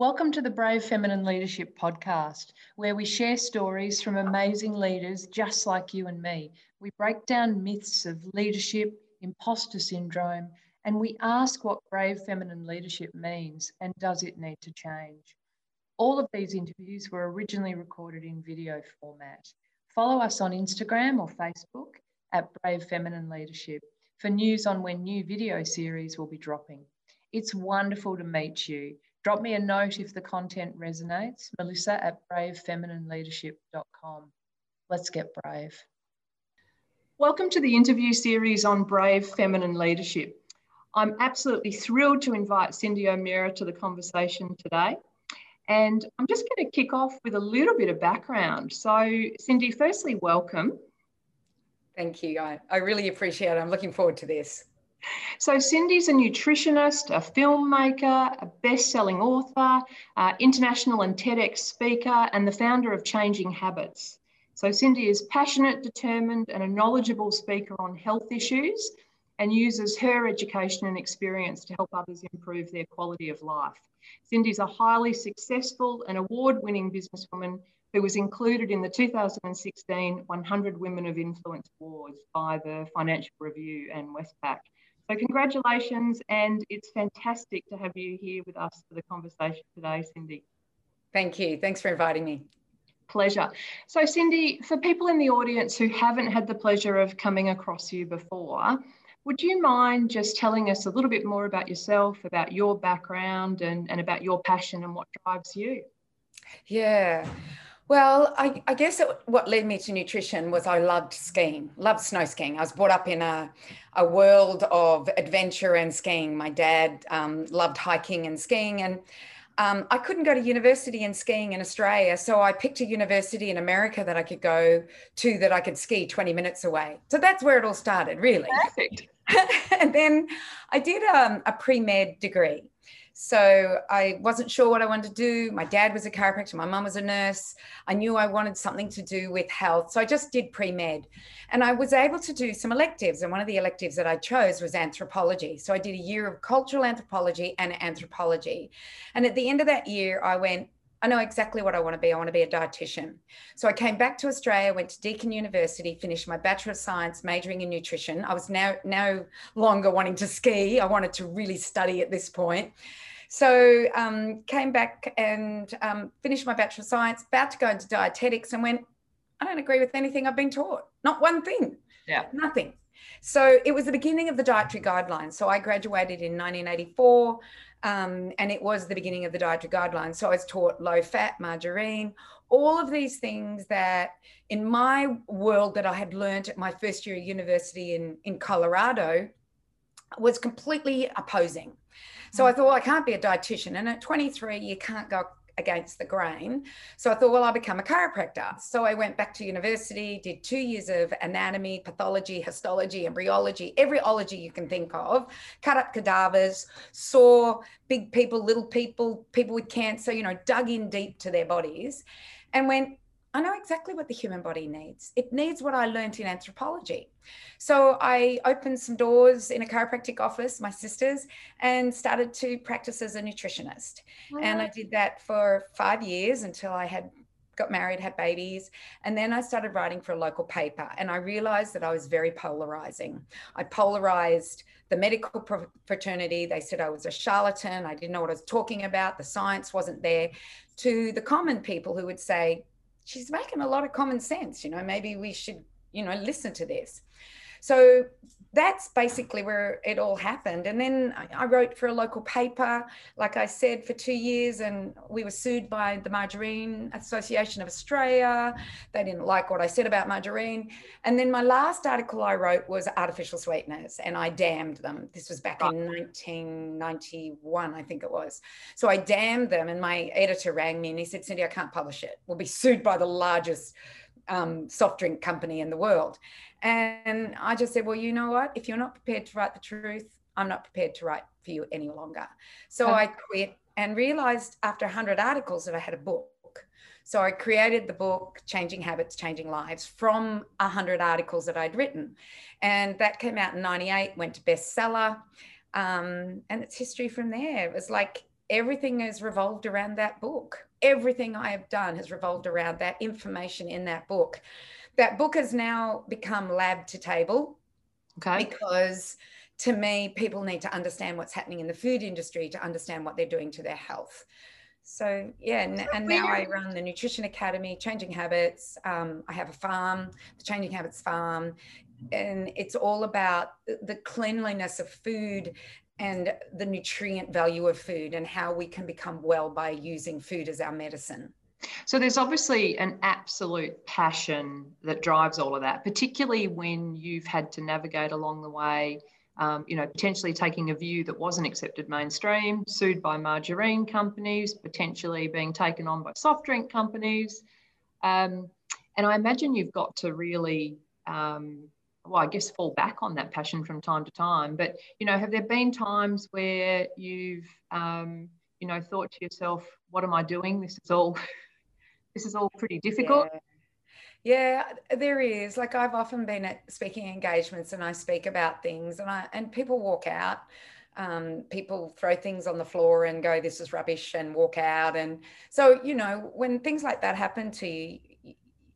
Welcome to the Brave Feminine Leadership Podcast, where we share stories from amazing leaders just like you and me. We break down myths of leadership, imposter syndrome, and we ask what brave feminine leadership means and does it need to change. All of these interviews were originally recorded in video format. Follow us on Instagram or Facebook at Brave Feminine Leadership for news on when new video series will be dropping. It's wonderful to meet you. Drop me a note if the content resonates. Melissa at bravefeminineLeadership.com. Let's get brave. Welcome to the interview series on brave feminine leadership. I'm absolutely thrilled to invite Cindy O'Meara to the conversation today. And I'm just going to kick off with a little bit of background. So, Cindy, firstly, welcome. Thank you. I, I really appreciate it. I'm looking forward to this. So, Cindy's a nutritionist, a filmmaker, a best selling author, uh, international and TEDx speaker, and the founder of Changing Habits. So, Cindy is passionate, determined, and a knowledgeable speaker on health issues and uses her education and experience to help others improve their quality of life. Cindy's a highly successful and award winning businesswoman who was included in the 2016 100 Women of Influence Awards by the Financial Review and Westpac. So congratulations, and it's fantastic to have you here with us for the conversation today, Cindy. Thank you. Thanks for inviting me. Pleasure. So, Cindy, for people in the audience who haven't had the pleasure of coming across you before, would you mind just telling us a little bit more about yourself, about your background, and, and about your passion and what drives you? Yeah. Well, I, I guess it, what led me to nutrition was I loved skiing, loved snow skiing. I was brought up in a, a world of adventure and skiing. My dad um, loved hiking and skiing, and um, I couldn't go to university and skiing in Australia. So I picked a university in America that I could go to that I could ski 20 minutes away. So that's where it all started, really. Perfect. and then I did um, a pre med degree. So I wasn't sure what I wanted to do. My dad was a chiropractor, my mum was a nurse. I knew I wanted something to do with health. So I just did pre med. And I was able to do some electives. And one of the electives that I chose was anthropology. So I did a year of cultural anthropology and anthropology. And at the end of that year, I went, I know exactly what I want to be. I want to be a dietitian. So I came back to Australia, went to Deakin University, finished my Bachelor of Science, majoring in nutrition. I was now no longer wanting to ski. I wanted to really study at this point. So um, came back and um, finished my Bachelor of Science, about to go into dietetics and went, I don't agree with anything I've been taught. Not one thing. Yeah. Nothing. So it was the beginning of the dietary guidelines. So I graduated in 1984. Um, and it was the beginning of the dietary guidelines. So I was taught low fat, margarine, all of these things that in my world that I had learned at my first year of university in, in Colorado was completely opposing. So I thought, well, I can't be a dietitian. And at 23, you can't go against the grain. So I thought, well, I'll become a chiropractor. So I went back to university, did two years of anatomy, pathology, histology, embryology, every ology you can think of, cut up cadavers, saw big people, little people, people with cancer, you know, dug in deep to their bodies and went, I know exactly what the human body needs. It needs what I learned in anthropology. So I opened some doors in a chiropractic office, my sister's, and started to practice as a nutritionist. Mm-hmm. And I did that for five years until I had got married, had babies, and then I started writing for a local paper. And I realized that I was very polarizing. I polarized the medical fraternity. They said I was a charlatan. I didn't know what I was talking about. The science wasn't there. To the common people who would say, she's making a lot of common sense. You know, maybe we should, you know, listen to this. So that's basically where it all happened. And then I wrote for a local paper, like I said, for two years, and we were sued by the Margarine Association of Australia. They didn't like what I said about margarine. And then my last article I wrote was artificial sweeteners, and I damned them. This was back in 1991, I think it was. So I damned them, and my editor rang me and he said, Cindy, I can't publish it. We'll be sued by the largest um, soft drink company in the world. And I just said, well, you know what? If you're not prepared to write the truth, I'm not prepared to write for you any longer. So okay. I quit and realized after 100 articles that I had a book. So I created the book, Changing Habits, Changing Lives, from 100 articles that I'd written. And that came out in 98, went to bestseller. Um, and it's history from there. It was like everything has revolved around that book. Everything I have done has revolved around that information in that book. That book has now become lab to table. Okay. Because to me, people need to understand what's happening in the food industry to understand what they're doing to their health. So yeah, and, and now I run the Nutrition Academy, Changing Habits. Um, I have a farm, the Changing Habits Farm, and it's all about the cleanliness of food and the nutrient value of food and how we can become well by using food as our medicine. So there's obviously an absolute passion that drives all of that, particularly when you've had to navigate along the way um, you know, potentially taking a view that wasn't accepted mainstream, sued by margarine companies, potentially being taken on by soft drink companies. Um, and I imagine you've got to really, um, well, I guess fall back on that passion from time to time. But, you know, have there been times where you've, um, you know, thought to yourself, what am I doing? This is all, this is all pretty difficult. Yeah. Yeah, there is. Like I've often been at speaking engagements and I speak about things and I and people walk out. Um, people throw things on the floor and go, this is rubbish and walk out. And so, you know, when things like that happen to you,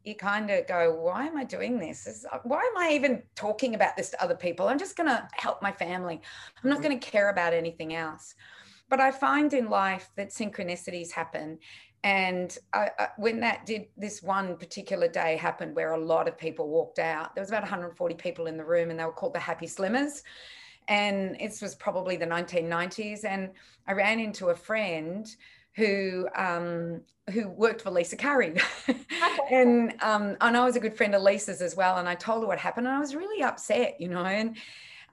you kind of go, why am I doing this? Uh, why am I even talking about this to other people? I'm just going to help my family. I'm not mm-hmm. going to care about anything else. But I find in life that synchronicities happen and I, I, when that did this one particular day happened where a lot of people walked out, there was about 140 people in the room and they were called the Happy Slimmers. And this was probably the 1990s. And I ran into a friend who um, who worked for Lisa Curry. and um, and I was a good friend of Lisa's as well. And I told her what happened. And I was really upset, you know. And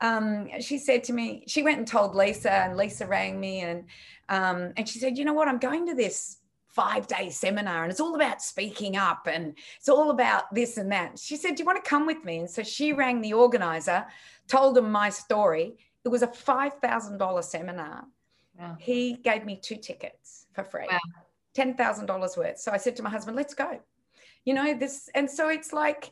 um, she said to me, she went and told Lisa, and Lisa rang me and um, and she said, you know what, I'm going to this five day seminar and it's all about speaking up and it's all about this and that. She said, Do you want to come with me? And so she rang the organizer, told him my story. It was a $5,000 seminar. Wow. He gave me two tickets for free, wow. $10,000 worth. So I said to my husband, Let's go. You know, this, and so it's like,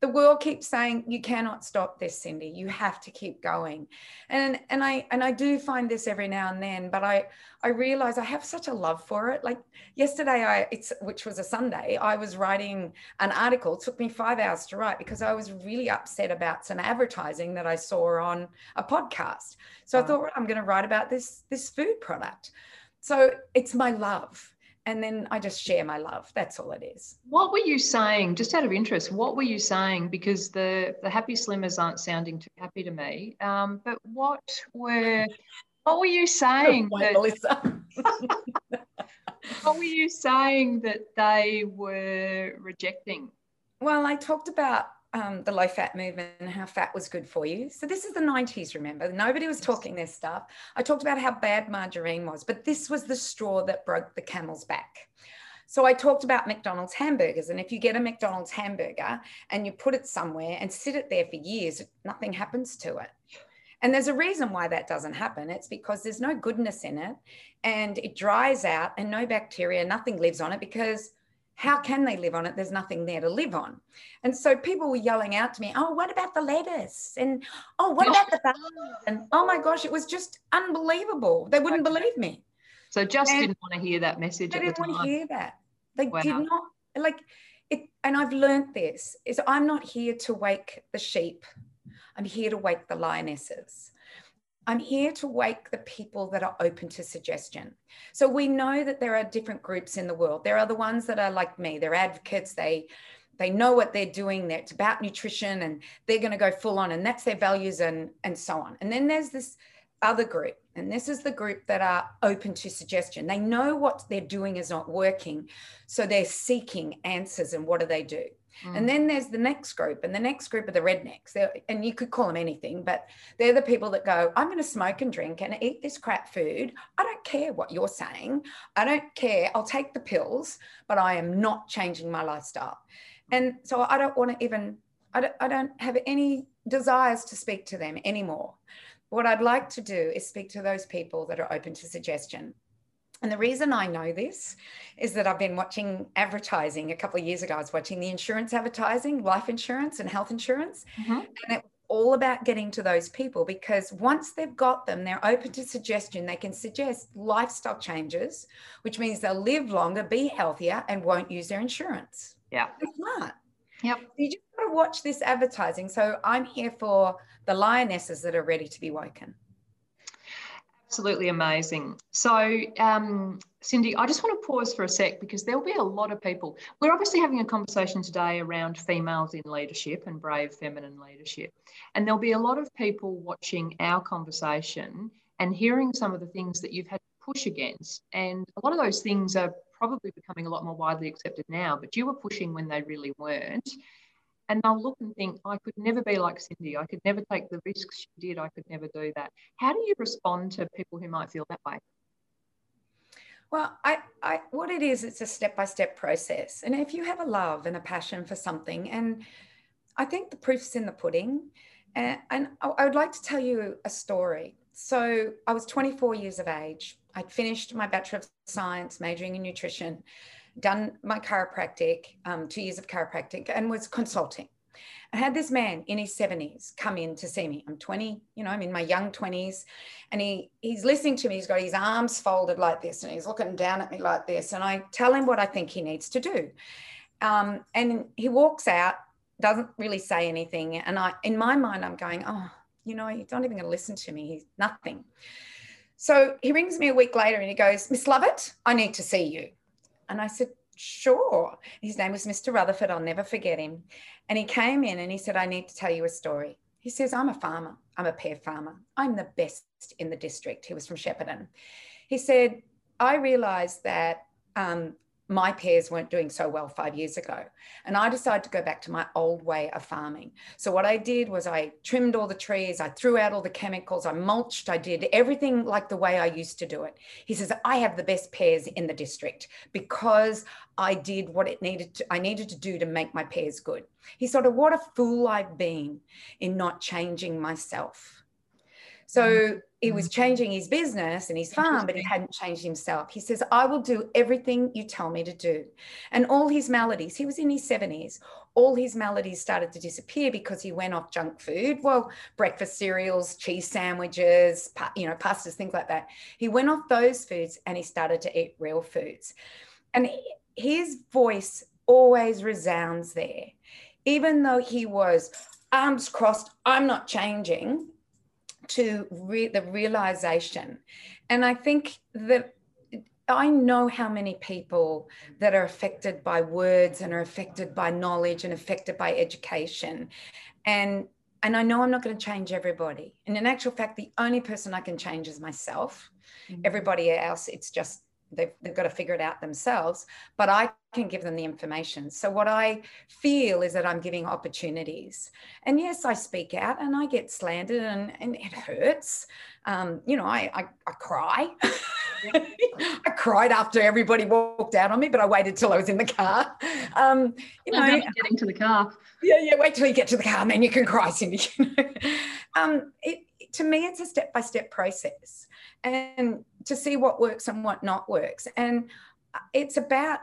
the world keeps saying you cannot stop this cindy you have to keep going and and i and i do find this every now and then but i i realize i have such a love for it like yesterday i it's which was a sunday i was writing an article it took me five hours to write because i was really upset about some advertising that i saw on a podcast so wow. i thought well, i'm going to write about this this food product so it's my love and then I just share my love. That's all it is. What were you saying, just out of interest? What were you saying? Because the the happy slimmers aren't sounding too happy to me. Um, but what were what were you saying? that, Melissa. what were you saying that they were rejecting? Well, I talked about um, the low fat movement and how fat was good for you. So this is the 90s, remember? Nobody was talking this stuff. I talked about how bad margarine was, but this was the straw that broke the camel's back. So I talked about McDonald's hamburgers. And if you get a McDonald's hamburger and you put it somewhere and sit it there for years, nothing happens to it. And there's a reason why that doesn't happen. It's because there's no goodness in it and it dries out and no bacteria, nothing lives on it because how can they live on it? There's nothing there to live on. And so people were yelling out to me, Oh, what about the lettuce? And oh, what about the bananas? And oh my gosh, it was just unbelievable. They wouldn't believe me. So just and didn't want to hear that message. They didn't the want to hear that. They wow. did not like it. And I've learned this is I'm not here to wake the sheep. I'm here to wake the lionesses. I'm here to wake the people that are open to suggestion. So we know that there are different groups in the world. There are the ones that are like me, they're advocates, they they know what they're doing, it's about nutrition and they're going to go full on and that's their values and and so on. And then there's this other group and this is the group that are open to suggestion. They know what they're doing is not working, so they're seeking answers and what do they do? Mm. And then there's the next group, and the next group are the rednecks. They're, and you could call them anything, but they're the people that go, I'm going to smoke and drink and eat this crap food. I don't care what you're saying. I don't care. I'll take the pills, but I am not changing my lifestyle. And so I don't want to even, I don't, I don't have any desires to speak to them anymore. What I'd like to do is speak to those people that are open to suggestion. And the reason I know this is that I've been watching advertising a couple of years ago. I was watching the insurance advertising, life insurance and health insurance. Mm-hmm. And it was all about getting to those people because once they've got them, they're open to suggestion. They can suggest lifestyle changes, which means they'll live longer, be healthier, and won't use their insurance. Yeah. They're smart. Yep. You just got to watch this advertising. So I'm here for the lionesses that are ready to be woken. Absolutely amazing. So, um, Cindy, I just want to pause for a sec because there'll be a lot of people. We're obviously having a conversation today around females in leadership and brave feminine leadership. And there'll be a lot of people watching our conversation and hearing some of the things that you've had to push against. And a lot of those things are probably becoming a lot more widely accepted now, but you were pushing when they really weren't and they'll look and think, I could never be like Cindy. I could never take the risks she did. I could never do that. How do you respond to people who might feel that way? Well, I, I, what it is, it's a step by step process. And if you have a love and a passion for something, and I think the proof's in the pudding. And, and I would like to tell you a story. So I was 24 years of age. I'd finished my Bachelor of Science, majoring in nutrition done my chiropractic, um, two years of chiropractic, and was consulting. I had this man in his 70s come in to see me. I'm 20, you know, I'm in my young 20s. And he he's listening to me. He's got his arms folded like this and he's looking down at me like this. And I tell him what I think he needs to do. Um, and he walks out, doesn't really say anything. And I in my mind, I'm going, oh, you know, he's not even going to listen to me. He's nothing. So he rings me a week later and he goes, Miss Lovett, I need to see you. And I said, Sure. His name was Mr. Rutherford. I'll never forget him. And he came in and he said, I need to tell you a story. He says, I'm a farmer. I'm a pear farmer. I'm the best in the district. He was from Shepparton. He said, I realized that um, my pears weren't doing so well five years ago. And I decided to go back to my old way of farming. So, what I did was I trimmed all the trees, I threw out all the chemicals, I mulched, I did everything like the way I used to do it. He says, I have the best pears in the district because I did what it needed to, I needed to do to make my pears good. He sort of, what a fool I've been in not changing myself. So, mm-hmm he was mm. changing his business and his farm, but he hadn't changed himself. He says, I will do everything you tell me to do. And all his maladies, he was in his 70s, all his maladies started to disappear because he went off junk food. Well, breakfast cereals, cheese sandwiches, you know, pastas, things like that. He went off those foods and he started to eat real foods. And his voice always resounds there. Even though he was arms crossed, I'm not changing to re- the realization. And I think that I know how many people that are affected by words and are affected by knowledge and affected by education. And and I know I'm not going to change everybody. And in actual fact, the only person I can change is myself. Mm-hmm. Everybody else, it's just they've, they've got to figure it out themselves but i can give them the information so what i feel is that i'm giving opportunities and yes i speak out and i get slandered and, and it hurts um, you know i, I, I cry I cried after everybody walked out on me, but I waited till I was in the car. Um, you know, getting to the car. Yeah, yeah. Wait till you get to the car, and then you can cry, Cindy. um, it, to me, it's a step by step process and to see what works and what not works. And it's about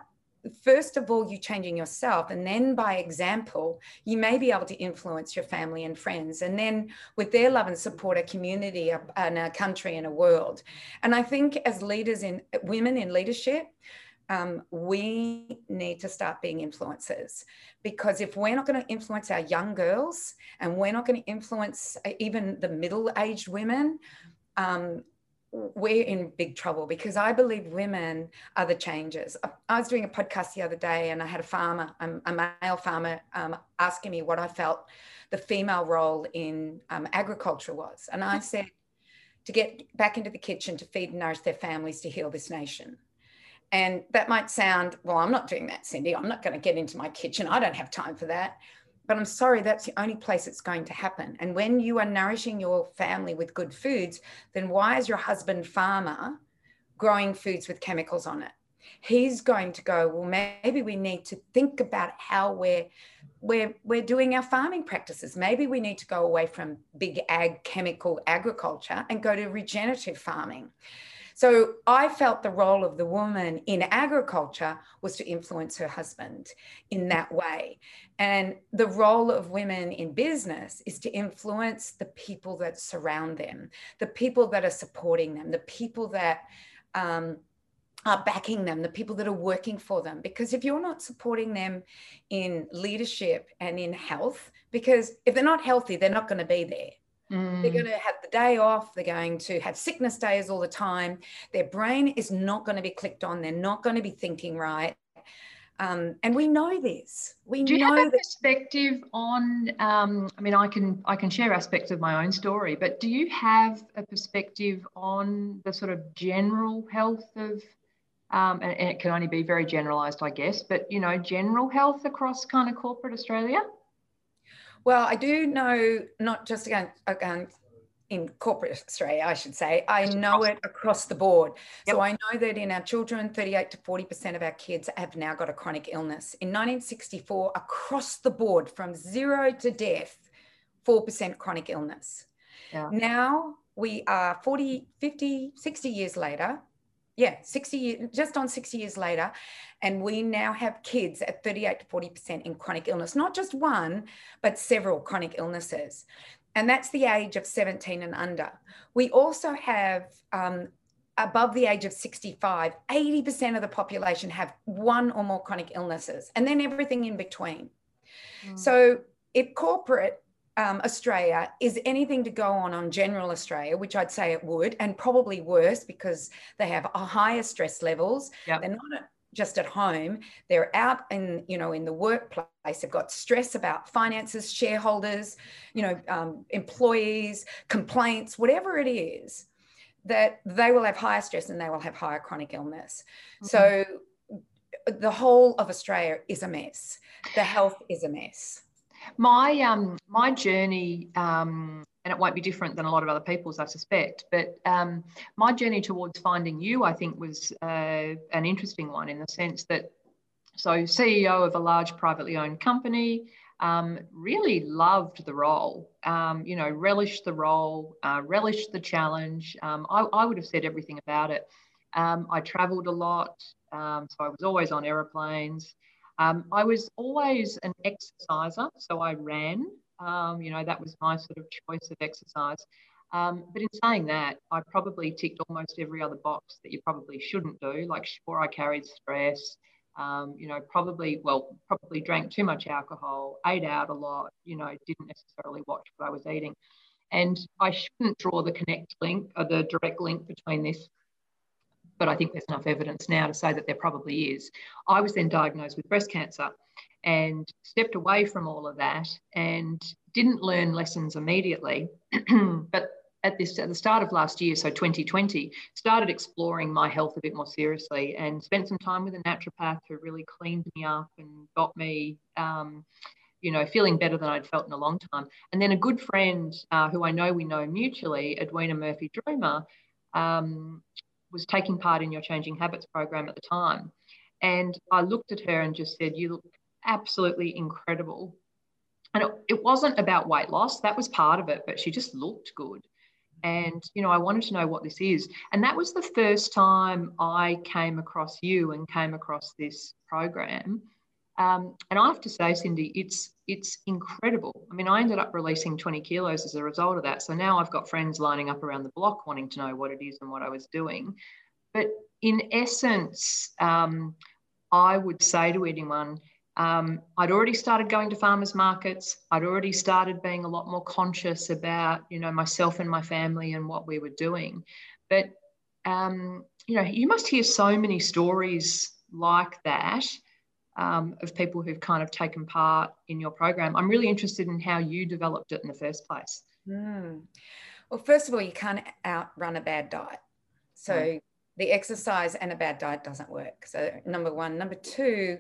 first of all you changing yourself and then by example you may be able to influence your family and friends and then with their love and support a community and a country and a world and i think as leaders in women in leadership um, we need to start being influencers because if we're not going to influence our young girls and we're not going to influence even the middle aged women, um, we're in big trouble because I believe women are the changers. I was doing a podcast the other day and I had a farmer, um, a male farmer, um, asking me what I felt the female role in um, agriculture was. And I said, to get back into the kitchen to feed and nourish their families to heal this nation. And that might sound, well, I'm not doing that, Cindy. I'm not going to get into my kitchen. I don't have time for that. But I'm sorry, that's the only place it's going to happen. And when you are nourishing your family with good foods, then why is your husband farmer growing foods with chemicals on it? He's going to go, well, maybe we need to think about how we're we're we're doing our farming practices. Maybe we need to go away from big ag chemical agriculture and go to regenerative farming. So I felt the role of the woman in agriculture was to influence her husband in that way. And the role of women in business is to influence the people that surround them, the people that are supporting them, the people that um, are backing them, the people that are working for them. Because if you're not supporting them in leadership and in health, because if they're not healthy, they're not going to be there. Mm. They're going to have the day off. They're going to have sickness days all the time. Their brain is not going to be clicked on. They're not going to be thinking right. Um, and we know this. We Do you know have a perspective on? Um, I mean, I can I can share aspects of my own story, but do you have a perspective on the sort of general health of? Um, and, and it can only be very generalised, I guess, but you know, general health across kind of corporate Australia. Well, I do know not just again, again in corporate Australia, I should say, I know it across the board. Yep. So I know that in our children, 38 to 40% of our kids have now got a chronic illness. In 1964, across the board, from zero to death, 4% chronic illness. Yeah. Now we are 40, 50, 60 years later, yeah, 60 years, just on 60 years later. And we now have kids at 38 to 40% in chronic illness, not just one, but several chronic illnesses. And that's the age of 17 and under. We also have um, above the age of 65, 80% of the population have one or more chronic illnesses, and then everything in between. Mm. So, if corporate um, Australia is anything to go on on general Australia, which I'd say it would, and probably worse because they have higher stress levels. Yep. They're not just at home; they're out in you know in the workplace. They've got stress about finances, shareholders, you know, um, employees, complaints, whatever it is. That they will have higher stress and they will have higher chronic illness. Mm-hmm. So the whole of Australia is a mess. The health is a mess. My um my journey um and it won't be different than a lot of other people's, I suspect. But um, my journey towards finding you, I think, was uh, an interesting one in the sense that, so CEO of a large privately owned company, um, really loved the role, um, you know, relished the role, uh, relished the challenge. Um, I, I, would have said everything about it. Um, I traveled a lot, um, so I was always on aeroplanes. Um, I was always an exerciser, so I ran. Um, you know, that was my sort of choice of exercise. Um, but in saying that, I probably ticked almost every other box that you probably shouldn't do. Like, sure, I carried stress. Um, you know, probably, well, probably drank too much alcohol, ate out a lot, you know, didn't necessarily watch what I was eating. And I shouldn't draw the connect link or the direct link between this but I think there's enough evidence now to say that there probably is. I was then diagnosed with breast cancer and stepped away from all of that and didn't learn lessons immediately. but at this at the start of last year, so 2020, started exploring my health a bit more seriously and spent some time with a naturopath who really cleaned me up and got me. Um, you know, feeling better than I'd felt in a long time. And then a good friend uh, who I know we know mutually, Edwina Murphy Droomer, um, was taking part in your Changing Habits program at the time. And I looked at her and just said, You look absolutely incredible. And it, it wasn't about weight loss, that was part of it, but she just looked good. And, you know, I wanted to know what this is. And that was the first time I came across you and came across this program. Um, and I have to say, Cindy, it's it's incredible. I mean, I ended up releasing 20 kilos as a result of that. So now I've got friends lining up around the block wanting to know what it is and what I was doing. But in essence, um, I would say to anyone, um, I'd already started going to farmers markets. I'd already started being a lot more conscious about, you know, myself and my family and what we were doing. But, um, you know, you must hear so many stories like that um, of people who've kind of taken part in your program. I'm really interested in how you developed it in the first place. Mm. Well, first of all, you can't outrun a bad diet. So mm. the exercise and a bad diet doesn't work. So, number one. Number two,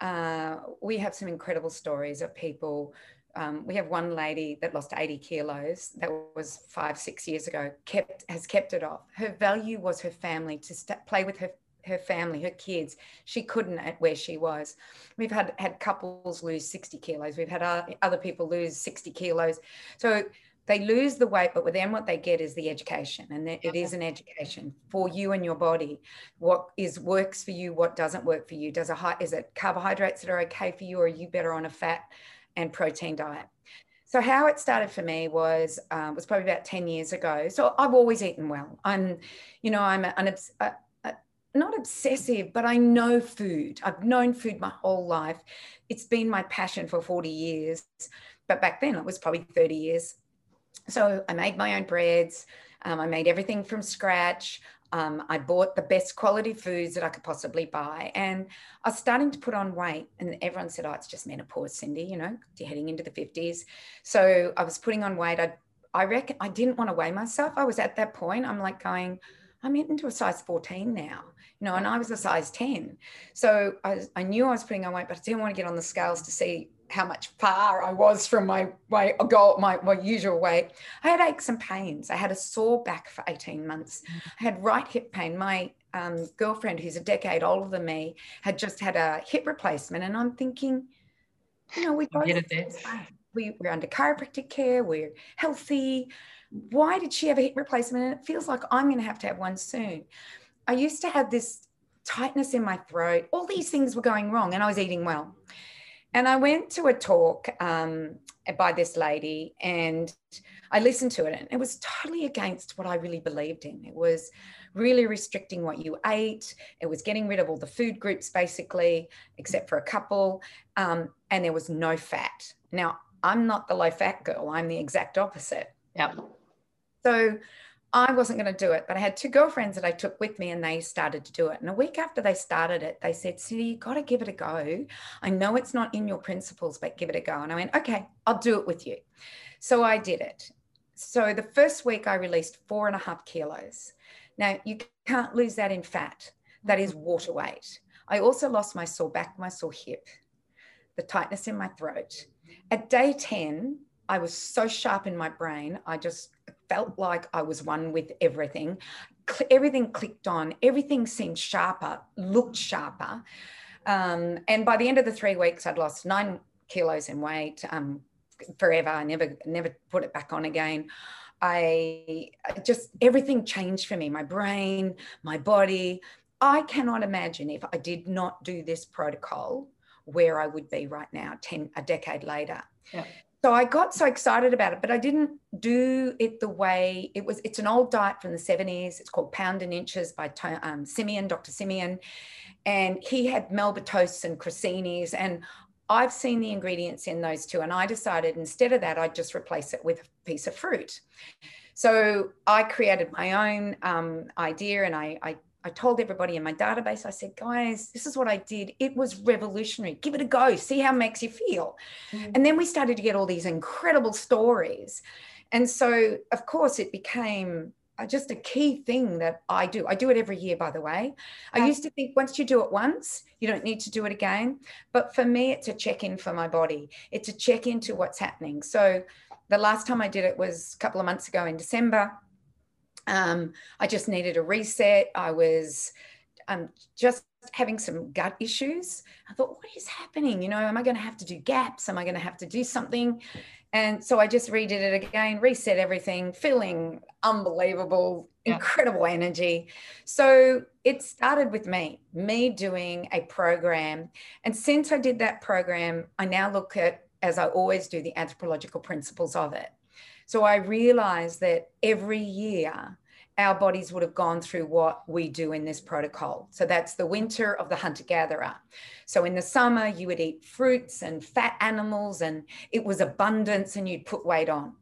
uh, we have some incredible stories of people. Um, we have one lady that lost 80 kilos. That was five, six years ago. Kept has kept it off. Her value was her family to st- play with her her family, her kids. She couldn't at where she was. We've had had couples lose 60 kilos. We've had other people lose 60 kilos. So they lose the weight, but then what they get is the education, and it is an education for you and your body. What is works for you, what doesn't work for you? Does a high is it carbohydrates that are okay for you, or are you better on a fat and protein diet? So how it started for me was uh, was probably about ten years ago. So I've always eaten well. I'm, you know, I'm an, not obsessive, but I know food. I've known food my whole life. It's been my passion for forty years, but back then it was probably thirty years so I made my own breads. Um, I made everything from scratch. Um, I bought the best quality foods that I could possibly buy. And I was starting to put on weight. And everyone said, oh, it's just menopause, Cindy, you know, you're heading into the 50s. So I was putting on weight. I, I reckon I didn't want to weigh myself. I was at that point. I'm like going, I'm into a size 14 now, you know, and I was a size 10. So I, I knew I was putting on weight, but I didn't want to get on the scales to see how much far I was from my weight, goal, my, my usual weight. I had aches and pains. I had a sore back for 18 months. Mm. I had right hip pain. My um, girlfriend, who's a decade older than me, had just had a hip replacement. And I'm thinking, you know, we both, we, we're under chiropractic care, we're healthy. Why did she have a hip replacement? And it feels like I'm going to have to have one soon. I used to have this tightness in my throat. All these things were going wrong, and I was eating well. And I went to a talk um, by this lady and I listened to it, and it was totally against what I really believed in. It was really restricting what you ate, it was getting rid of all the food groups, basically, except for a couple, um, and there was no fat. Now, I'm not the low fat girl, I'm the exact opposite. Yep. So I wasn't going to do it, but I had two girlfriends that I took with me and they started to do it. And a week after they started it, they said, Cindy, you got to give it a go. I know it's not in your principles, but give it a go. And I went, okay, I'll do it with you. So I did it. So the first week I released four and a half kilos. Now you can't lose that in fat. That is water weight. I also lost my sore back, my sore hip, the tightness in my throat. At day 10, I was so sharp in my brain. I just felt like I was one with everything. Everything clicked on, everything seemed sharper, looked sharper. Um, and by the end of the three weeks, I'd lost nine kilos in weight um, forever. I never, never put it back on again. I just, everything changed for me my brain, my body. I cannot imagine if I did not do this protocol where I would be right now, 10, a decade later. Yeah so I got so excited about it, but I didn't do it the way it was. It's an old diet from the 70s. It's called Pound and Inches by um, Simeon, Dr. Simeon. And he had Melba toasts and crossinis. And I've seen the ingredients in those two. And I decided instead of that, I'd just replace it with a piece of fruit. So I created my own um, idea and I, I I told everybody in my database, I said, guys, this is what I did. It was revolutionary. Give it a go. See how it makes you feel. Mm. And then we started to get all these incredible stories. And so, of course, it became uh, just a key thing that I do. I do it every year, by the way. I used to think once you do it once, you don't need to do it again. But for me, it's a check in for my body, it's a check into what's happening. So, the last time I did it was a couple of months ago in December um, I just needed a reset. I was um, just having some gut issues. I thought, what is happening? You know, am I going to have to do GAPS? Am I going to have to do something? And so I just redid it again, reset everything, feeling unbelievable, yeah. incredible energy. So it started with me, me doing a program. And since I did that program, I now look at, as I always do, the anthropological principles of it. So I realized that every year our bodies would have gone through what we do in this protocol. So that's the winter of the hunter gatherer. So in the summer, you would eat fruits and fat animals, and it was abundance, and you'd put weight on.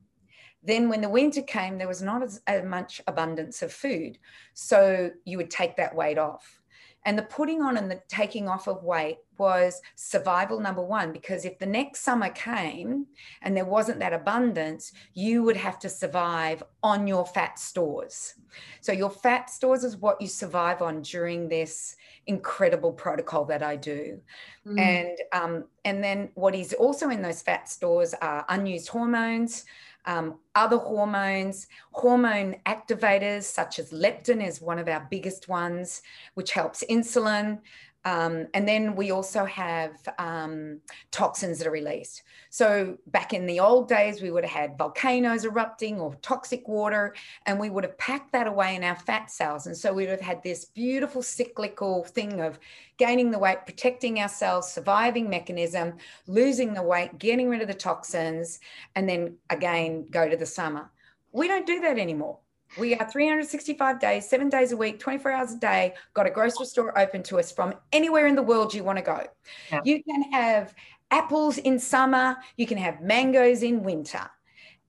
Then, when the winter came, there was not as, as much abundance of food. So you would take that weight off. And the putting on and the taking off of weight was survival number one, because if the next summer came and there wasn't that abundance, you would have to survive on your fat stores. So your fat stores is what you survive on during this incredible protocol that I do. Mm. And um, and then what is also in those fat stores are unused hormones, um, other hormones, hormone activators such as leptin is one of our biggest ones, which helps insulin. Um, and then we also have um, toxins that are released. So back in the old days, we would have had volcanoes erupting or toxic water, and we would have packed that away in our fat cells. And so we would have had this beautiful cyclical thing of gaining the weight, protecting ourselves, surviving mechanism, losing the weight, getting rid of the toxins, and then again go to the summer. We don't do that anymore. We are 365 days, seven days a week, 24 hours a day, got a grocery store open to us from anywhere in the world you want to go. Yeah. You can have apples in summer, you can have mangoes in winter.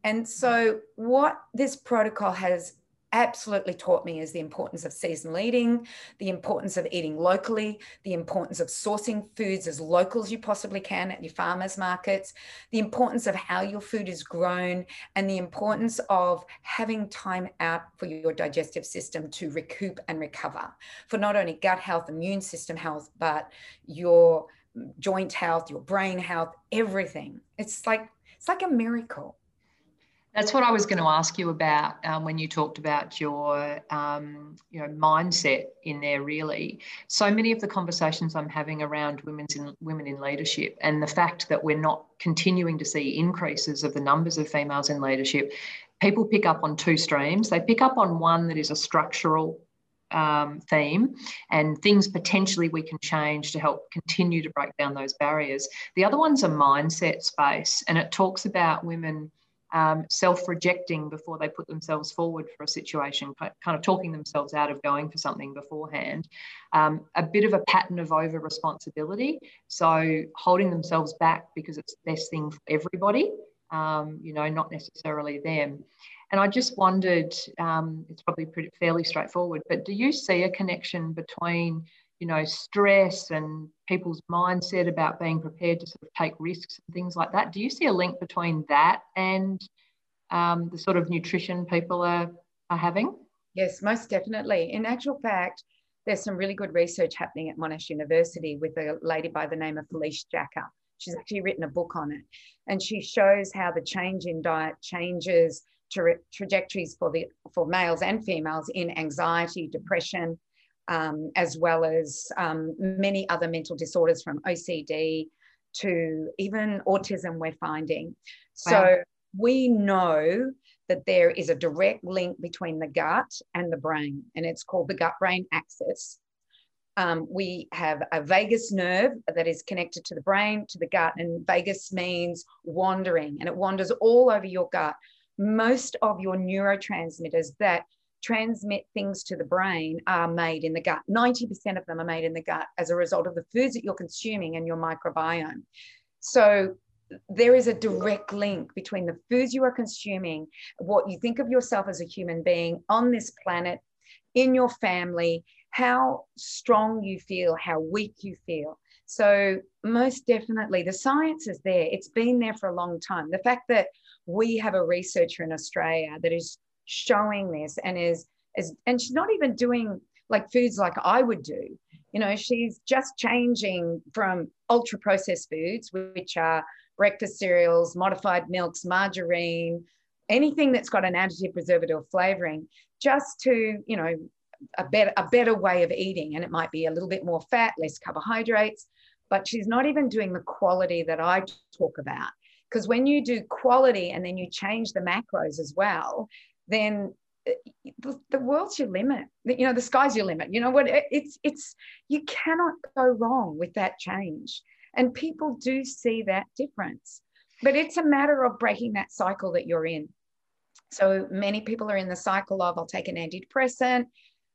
And so, mm-hmm. what this protocol has absolutely taught me is the importance of seasonal eating, the importance of eating locally, the importance of sourcing foods as local as you possibly can at your farmers markets, the importance of how your food is grown, and the importance of having time out for your digestive system to recoup and recover for not only gut health, immune system health, but your joint health, your brain health, everything. It's like it's like a miracle. That's what I was going to ask you about um, when you talked about your, um, you know, mindset in there. Really, so many of the conversations I'm having around women's in women in leadership, and the fact that we're not continuing to see increases of the numbers of females in leadership, people pick up on two streams. They pick up on one that is a structural um, theme and things potentially we can change to help continue to break down those barriers. The other one's a mindset space, and it talks about women um, self rejecting before they put themselves forward for a situation, kind of talking themselves out of going for something beforehand. Um, a bit of a pattern of over responsibility. So holding themselves back because it's the best thing for everybody, um, you know, not necessarily them. And I just wondered, um, it's probably pretty fairly straightforward, but do you see a connection between you know, stress and people's mindset about being prepared to sort of take risks and things like that. Do you see a link between that and um, the sort of nutrition people are, are having? Yes, most definitely. In actual fact, there's some really good research happening at Monash University with a lady by the name of Felice Jacka. She's actually written a book on it. And she shows how the change in diet changes tra- trajectories for the for males and females in anxiety, depression, um, as well as um, many other mental disorders from OCD to even autism, we're finding. So we know that there is a direct link between the gut and the brain, and it's called the gut brain axis. Um, we have a vagus nerve that is connected to the brain, to the gut, and vagus means wandering, and it wanders all over your gut. Most of your neurotransmitters that transmit things to the brain are made in the gut. 90% of them are made in the gut as a result of the foods that you're consuming and your microbiome. So there is a direct link between the foods you are consuming, what you think of yourself as a human being on this planet, in your family, how strong you feel, how weak you feel. So, most definitely, the science is there. It's been there for a long time. The fact that we have a researcher in Australia that is showing this and is is and she's not even doing like foods like I would do. You know, she's just changing from ultra processed foods, which are breakfast cereals, modified milks, margarine, anything that's got an additive preservative flavoring, just to, you know, a better a better way of eating. And it might be a little bit more fat, less carbohydrates, but she's not even doing the quality that I talk about. Because when you do quality and then you change the macros as well, then uh, the, the world's your limit. You know the sky's your limit. You know what? It's it's you cannot go wrong with that change. And people do see that difference. But it's a matter of breaking that cycle that you're in. So many people are in the cycle of i'll take an antidepressant.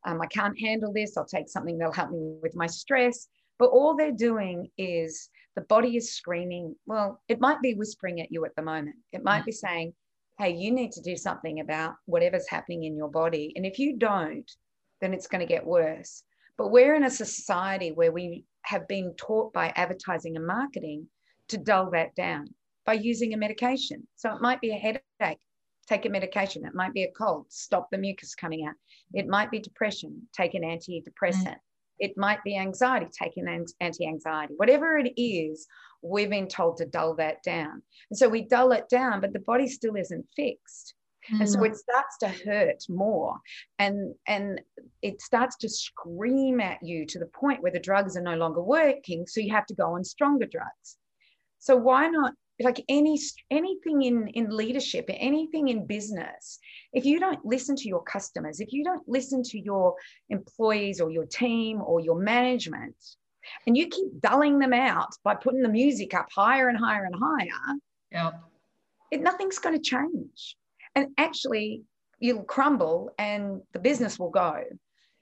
Um, i can't handle this. I'll take something that'll help me with my stress. But all they're doing is the body is screaming. Well it might be whispering at you at the moment. It might mm. be saying hey, you need to do something about whatever's happening in your body. And if you don't, then it's going to get worse. But we're in a society where we have been taught by advertising and marketing to dull that down by using a medication. So it might be a headache, take a medication. It might be a cold, stop the mucus coming out. It might be depression, take an antidepressant. Mm. It might be anxiety, take an anti anxiety. Whatever it is, we've been told to dull that down. And so we dull it down, but the body still isn't fixed. Mm. And so mm. it starts to hurt more and and it starts to scream at you to the point where the drugs are no longer working. So you have to go on stronger drugs. So why not like any anything in in leadership anything in business if you don't listen to your customers if you don't listen to your employees or your team or your management and you keep dulling them out by putting the music up higher and higher and higher yeah it, nothing's going to change. And actually you'll crumble and the business will go.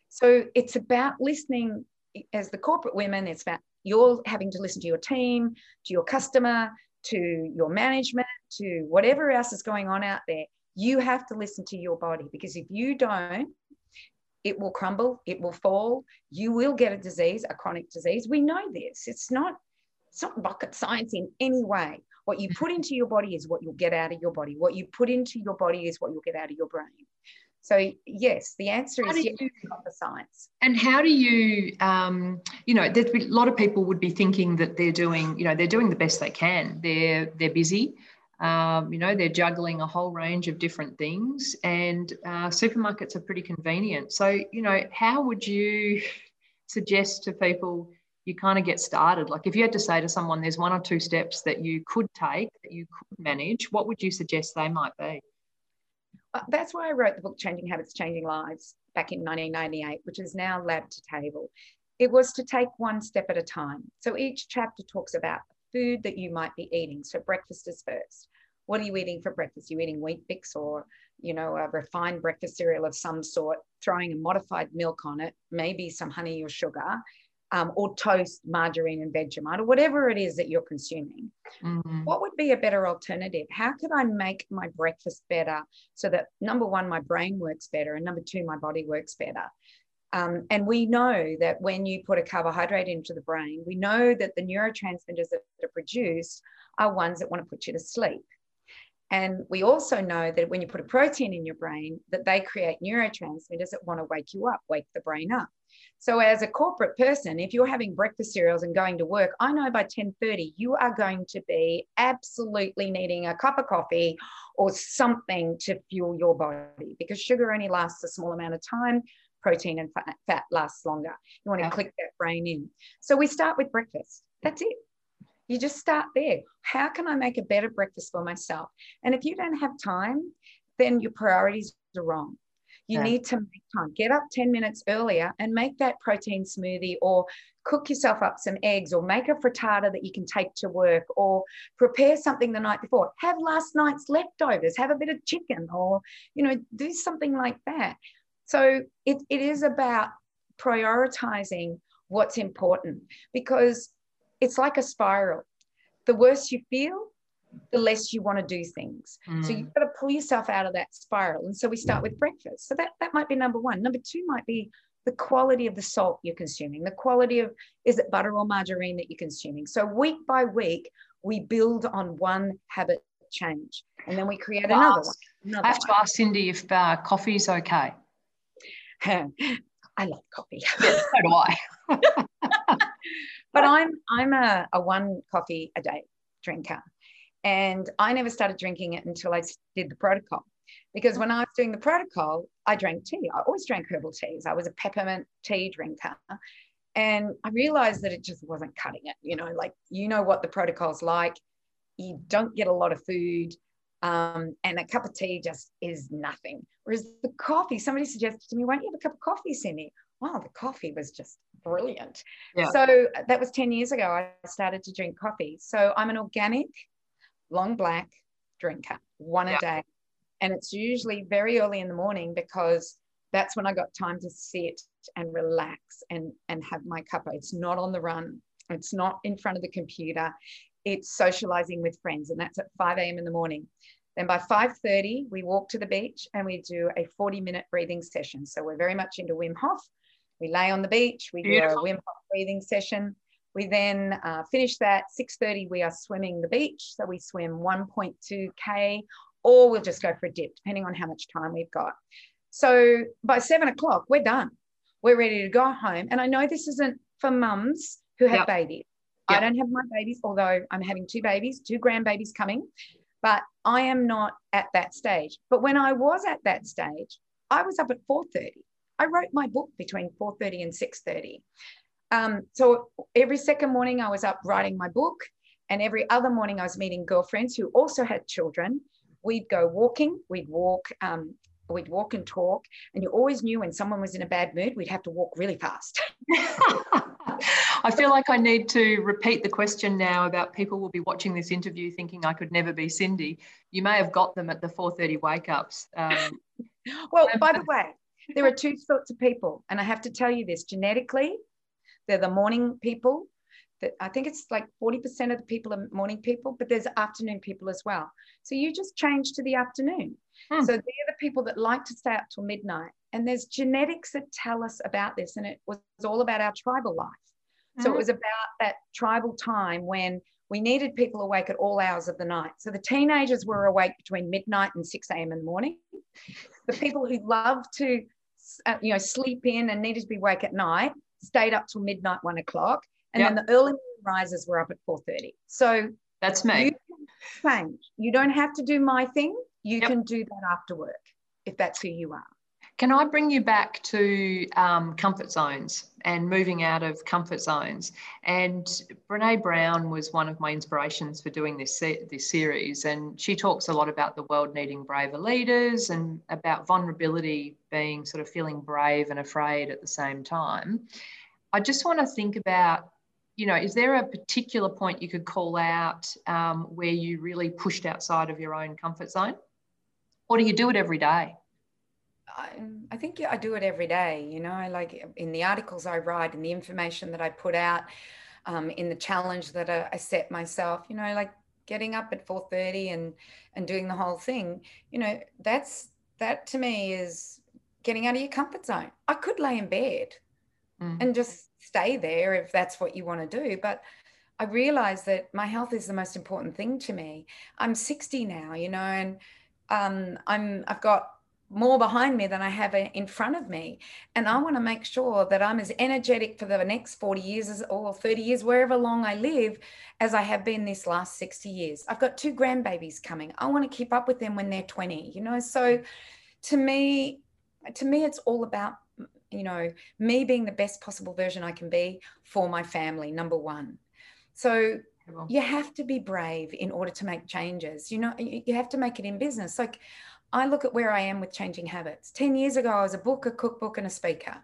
So it's about listening as the corporate women it's about you're having to listen to your team to your customer to your management to whatever else is going on out there. You have to listen to your body because if you don't it will crumble it will fall you will get a disease a chronic disease we know this it's not it's not rocket science in any way what you put into your body is what you'll get out of your body what you put into your body is what you'll get out of your brain so yes, the answer is yes, you, not the science. And how do you, um, you know, there's a lot of people would be thinking that they're doing, you know, they're doing the best they can. They're they're busy. Um, you know, they're juggling a whole range of different things, and uh, supermarkets are pretty convenient. So, you know, how would you suggest to people you kind of get started? Like, if you had to say to someone, there's one or two steps that you could take that you could manage, what would you suggest they might be? Uh, that's why I wrote the book Changing Habits, Changing Lives back in 1998, which is now lab to table. It was to take one step at a time. So each chapter talks about food that you might be eating. So breakfast is first. What are you eating for breakfast? Are you eating Weet-Bix or, you know, a refined breakfast cereal of some sort, throwing a modified milk on it, maybe some honey or sugar, um, or toast, margarine, and Vegemite, or whatever it is that you're consuming. Mm-hmm. What would be a better alternative? How could I make my breakfast better so that number one, my brain works better, and number two, my body works better? Um, and we know that when you put a carbohydrate into the brain, we know that the neurotransmitters that are produced are ones that want to put you to sleep. And we also know that when you put a protein in your brain, that they create neurotransmitters that want to wake you up, wake the brain up. So as a corporate person, if you're having breakfast cereals and going to work, I know by 10:30 you are going to be absolutely needing a cup of coffee or something to fuel your body because sugar only lasts a small amount of time. Protein and fat, fat lasts longer. You want to yeah. click that brain in. So we start with breakfast. That's it. You just start there. How can I make a better breakfast for myself? And if you don't have time, then your priorities are wrong. You yeah. need to make time. Get up 10 minutes earlier and make that protein smoothie or cook yourself up some eggs or make a frittata that you can take to work or prepare something the night before. Have last night's leftovers, have a bit of chicken or, you know, do something like that. So it, it is about prioritizing what's important because it's like a spiral. The worse you feel, the less you want to do things. Mm. So you've got to pull yourself out of that spiral. And so we start with breakfast. So that, that might be number one. Number two might be the quality of the salt you're consuming, the quality of is it butter or margarine that you're consuming. So week by week, we build on one habit change and then we create another one. Another I have one. to ask Cindy if uh, coffee is okay. I love coffee. Yeah, so do I. but I'm I'm a, a one coffee a day drinker. And I never started drinking it until I did the protocol. Because when I was doing the protocol, I drank tea. I always drank herbal teas. I was a peppermint tea drinker. And I realized that it just wasn't cutting it. You know, like, you know what the protocol's like. You don't get a lot of food. Um, and a cup of tea just is nothing. Whereas the coffee, somebody suggested to me, why don't you have a cup of coffee, Cindy? Wow, the coffee was just brilliant. Yeah. So that was 10 years ago. I started to drink coffee. So I'm an organic, long black drinker, one yeah. a day. And it's usually very early in the morning because that's when I got time to sit and relax and, and have my cuppa. It's not on the run. It's not in front of the computer. It's socializing with friends. And that's at 5 a.m. in the morning. Then by 5.30, we walk to the beach and we do a 40 minute breathing session. So we're very much into Wim Hof. We lay on the beach, we Beautiful. do a Wim Hof breathing session. We then uh, finish that 6.30, we are swimming the beach. So we swim 1.2K or we'll just go for a dip, depending on how much time we've got. So by seven o'clock, we're done. We're ready to go home. And I know this isn't for mums who have yep. babies. Yep. I don't have my babies, although I'm having two babies, two grandbabies coming. But I am not at that stage. But when I was at that stage, I was up at 4:30. I wrote my book between 4:30 and 6:30. Um, so every second morning I was up writing my book, and every other morning I was meeting girlfriends who also had children. We'd go walking. We'd walk. Um, we'd walk and talk, and you always knew when someone was in a bad mood, we'd have to walk really fast. I feel like I need to repeat the question now about people will be watching this interview thinking I could never be Cindy. You may have got them at the 4:30 wake ups. Um, well, by the way, there are two sorts of people, and I have to tell you this genetically, they're the morning people. That I think it's like 40% of the people are morning people, but there's afternoon people as well. So you just change to the afternoon. Hmm. So they're the people that like to stay up till midnight. And there's genetics that tell us about this, and it was all about our tribal life. So it mm. was about that tribal time when we needed people awake at all hours of the night. So the teenagers were awake between midnight and 6 a.m. in the morning. The people who loved to, uh, you know, sleep in and needed to be awake at night stayed up till midnight, one o'clock. And yep. then the early risers were up at 4.30. So that's me. You change. You don't have to do my thing. You yep. can do that after work if that's who you are. Can I bring you back to um, comfort zones and moving out of comfort zones? And Brene Brown was one of my inspirations for doing this, se- this series. And she talks a lot about the world needing braver leaders and about vulnerability being sort of feeling brave and afraid at the same time. I just want to think about you know, is there a particular point you could call out um, where you really pushed outside of your own comfort zone? Or do you do it every day? I, I think I do it every day. You know, like in the articles I write, in the information that I put out, um, in the challenge that I, I set myself. You know, like getting up at four thirty and and doing the whole thing. You know, that's that to me is getting out of your comfort zone. I could lay in bed mm. and just stay there if that's what you want to do, but I realize that my health is the most important thing to me. I'm 60 now, you know, and um, I'm I've got more behind me than I have uh, in front of me. And I want to make sure that I'm as energetic for the next 40 years or 30 years, wherever long I live, as I have been this last 60 years. I've got two grandbabies coming. I want to keep up with them when they're 20, you know? So to me, to me, it's all about, you know, me being the best possible version I can be for my family, number one. So you have to be brave in order to make changes. You know, you have to make it in business. Like I look at where I am with changing habits. 10 years ago, I was a book, a cookbook, and a speaker.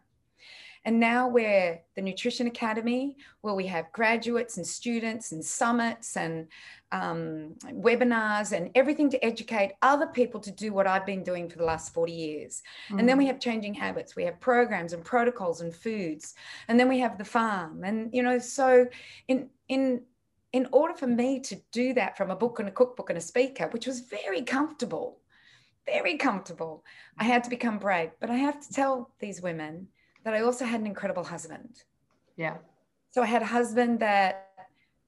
And now we're the Nutrition Academy, where we have graduates and students and summits and um, webinars and everything to educate other people to do what I've been doing for the last 40 years. Mm. And then we mm. have changing habits. We have programs and protocols and foods. And then we have the farm. And, you know, so in, in, in order for me to do that from a book and a cookbook and a speaker, which was very comfortable, very comfortable. I had to become brave, but I have to tell these women that I also had an incredible husband. Yeah. So I had a husband that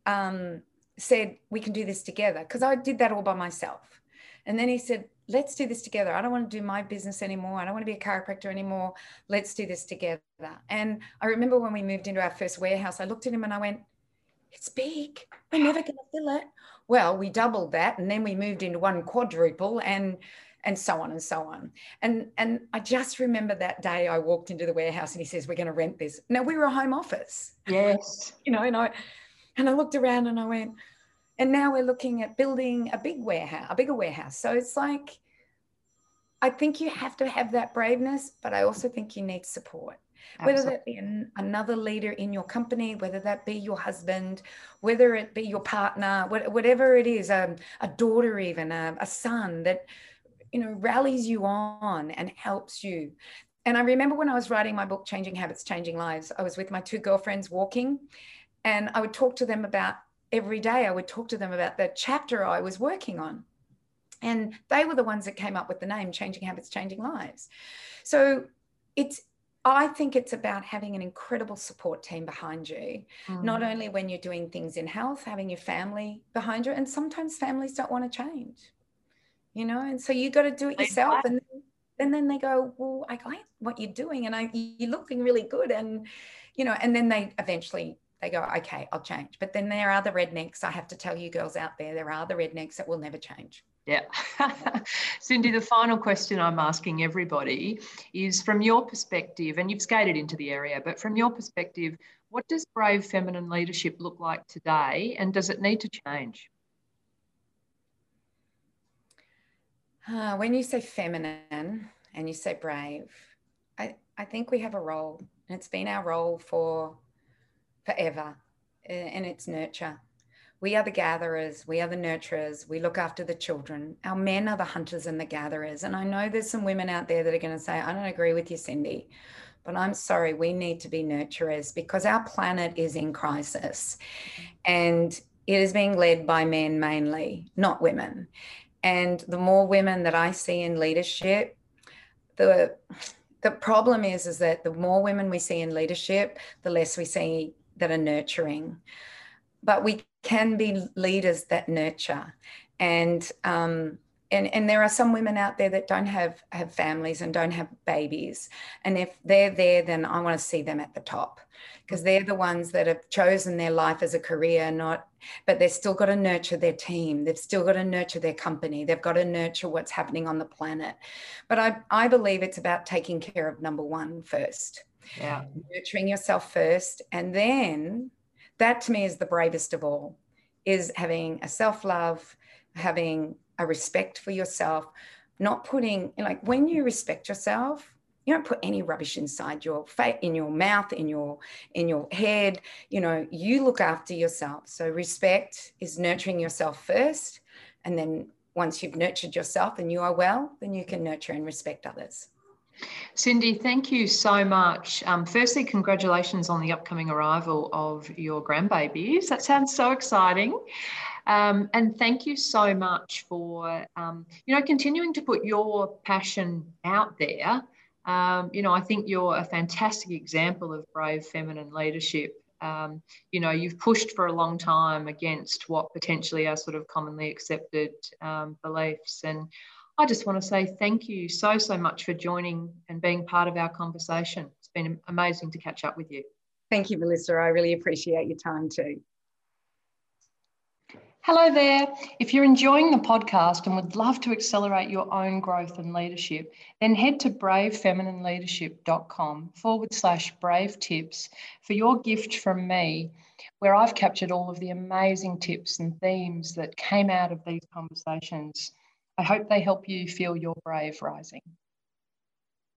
um, said, We can do this together because I did that all by myself. And then he said, Let's do this together. I don't want to do my business anymore. I don't want to be a chiropractor anymore. Let's do this together. And I remember when we moved into our first warehouse, I looked at him and I went, It's big. We're never going to fill it. Well, we doubled that and then we moved into one quadruple and and so on and so on. And and I just remember that day I walked into the warehouse and he says, We're going to rent this. Now we were a home office. Yes. You know, and I and I looked around and I went, and now we're looking at building a big warehouse, a bigger warehouse. So it's like I think you have to have that braveness, but I also think you need support. Absolutely. Whether that be an, another leader in your company, whether that be your husband, whether it be your partner, whatever it is, um, a daughter, even a, a son that you know rallies you on and helps you and i remember when i was writing my book changing habits changing lives i was with my two girlfriends walking and i would talk to them about every day i would talk to them about the chapter i was working on and they were the ones that came up with the name changing habits changing lives so it's I think it's about having an incredible support team behind you, mm. not only when you're doing things in health, having your family behind you. And sometimes families don't want to change you know and so you got to do it yourself and then, and then they go well i like what you're doing and I, you're looking really good and you know and then they eventually they go, okay, I'll change. But then there are the rednecks. I have to tell you girls out there, there are the rednecks that will never change. Yeah. Cindy, the final question I'm asking everybody is from your perspective, and you've skated into the area, but from your perspective, what does brave feminine leadership look like today and does it need to change? Uh, when you say feminine and you say brave, I, I think we have a role, and it's been our role for forever, and it's nurture. We are the gatherers, we are the nurturers, we look after the children. Our men are the hunters and the gatherers. And I know there's some women out there that are going to say, I don't agree with you, Cindy, but I'm sorry, we need to be nurturers because our planet is in crisis and it is being led by men mainly, not women. And the more women that I see in leadership, the the problem is is that the more women we see in leadership, the less we see that are nurturing. But we can be leaders that nurture. And um, and, and there are some women out there that don't have have families and don't have babies. And if they're there, then I want to see them at the top because they're the ones that have chosen their life as a career, not but they've still got to nurture their team. They've still got to nurture their company. They've got to nurture what's happening on the planet. But I, I believe it's about taking care of number one first. Yeah. Nurturing yourself first. And then that to me is the bravest of all, is having a self-love, having a respect for yourself, not putting like when you respect yourself, you don't put any rubbish inside your face in your mouth in your in your head you know you look after yourself so respect is nurturing yourself first and then once you've nurtured yourself and you are well then you can nurture and respect others Cindy, thank you so much. Um, firstly, congratulations on the upcoming arrival of your grandbabies. That sounds so exciting. Um, and thank you so much for, um, you know, continuing to put your passion out there um, you know, I think you're a fantastic example of brave feminine leadership. Um, you know, you've pushed for a long time against what potentially are sort of commonly accepted um, beliefs. And I just want to say thank you so, so much for joining and being part of our conversation. It's been amazing to catch up with you. Thank you, Melissa. I really appreciate your time too. Hello there. If you're enjoying the podcast and would love to accelerate your own growth and leadership, then head to bravefeminineleadership.com forward slash brave tips for your gift from me, where I've captured all of the amazing tips and themes that came out of these conversations. I hope they help you feel your brave rising.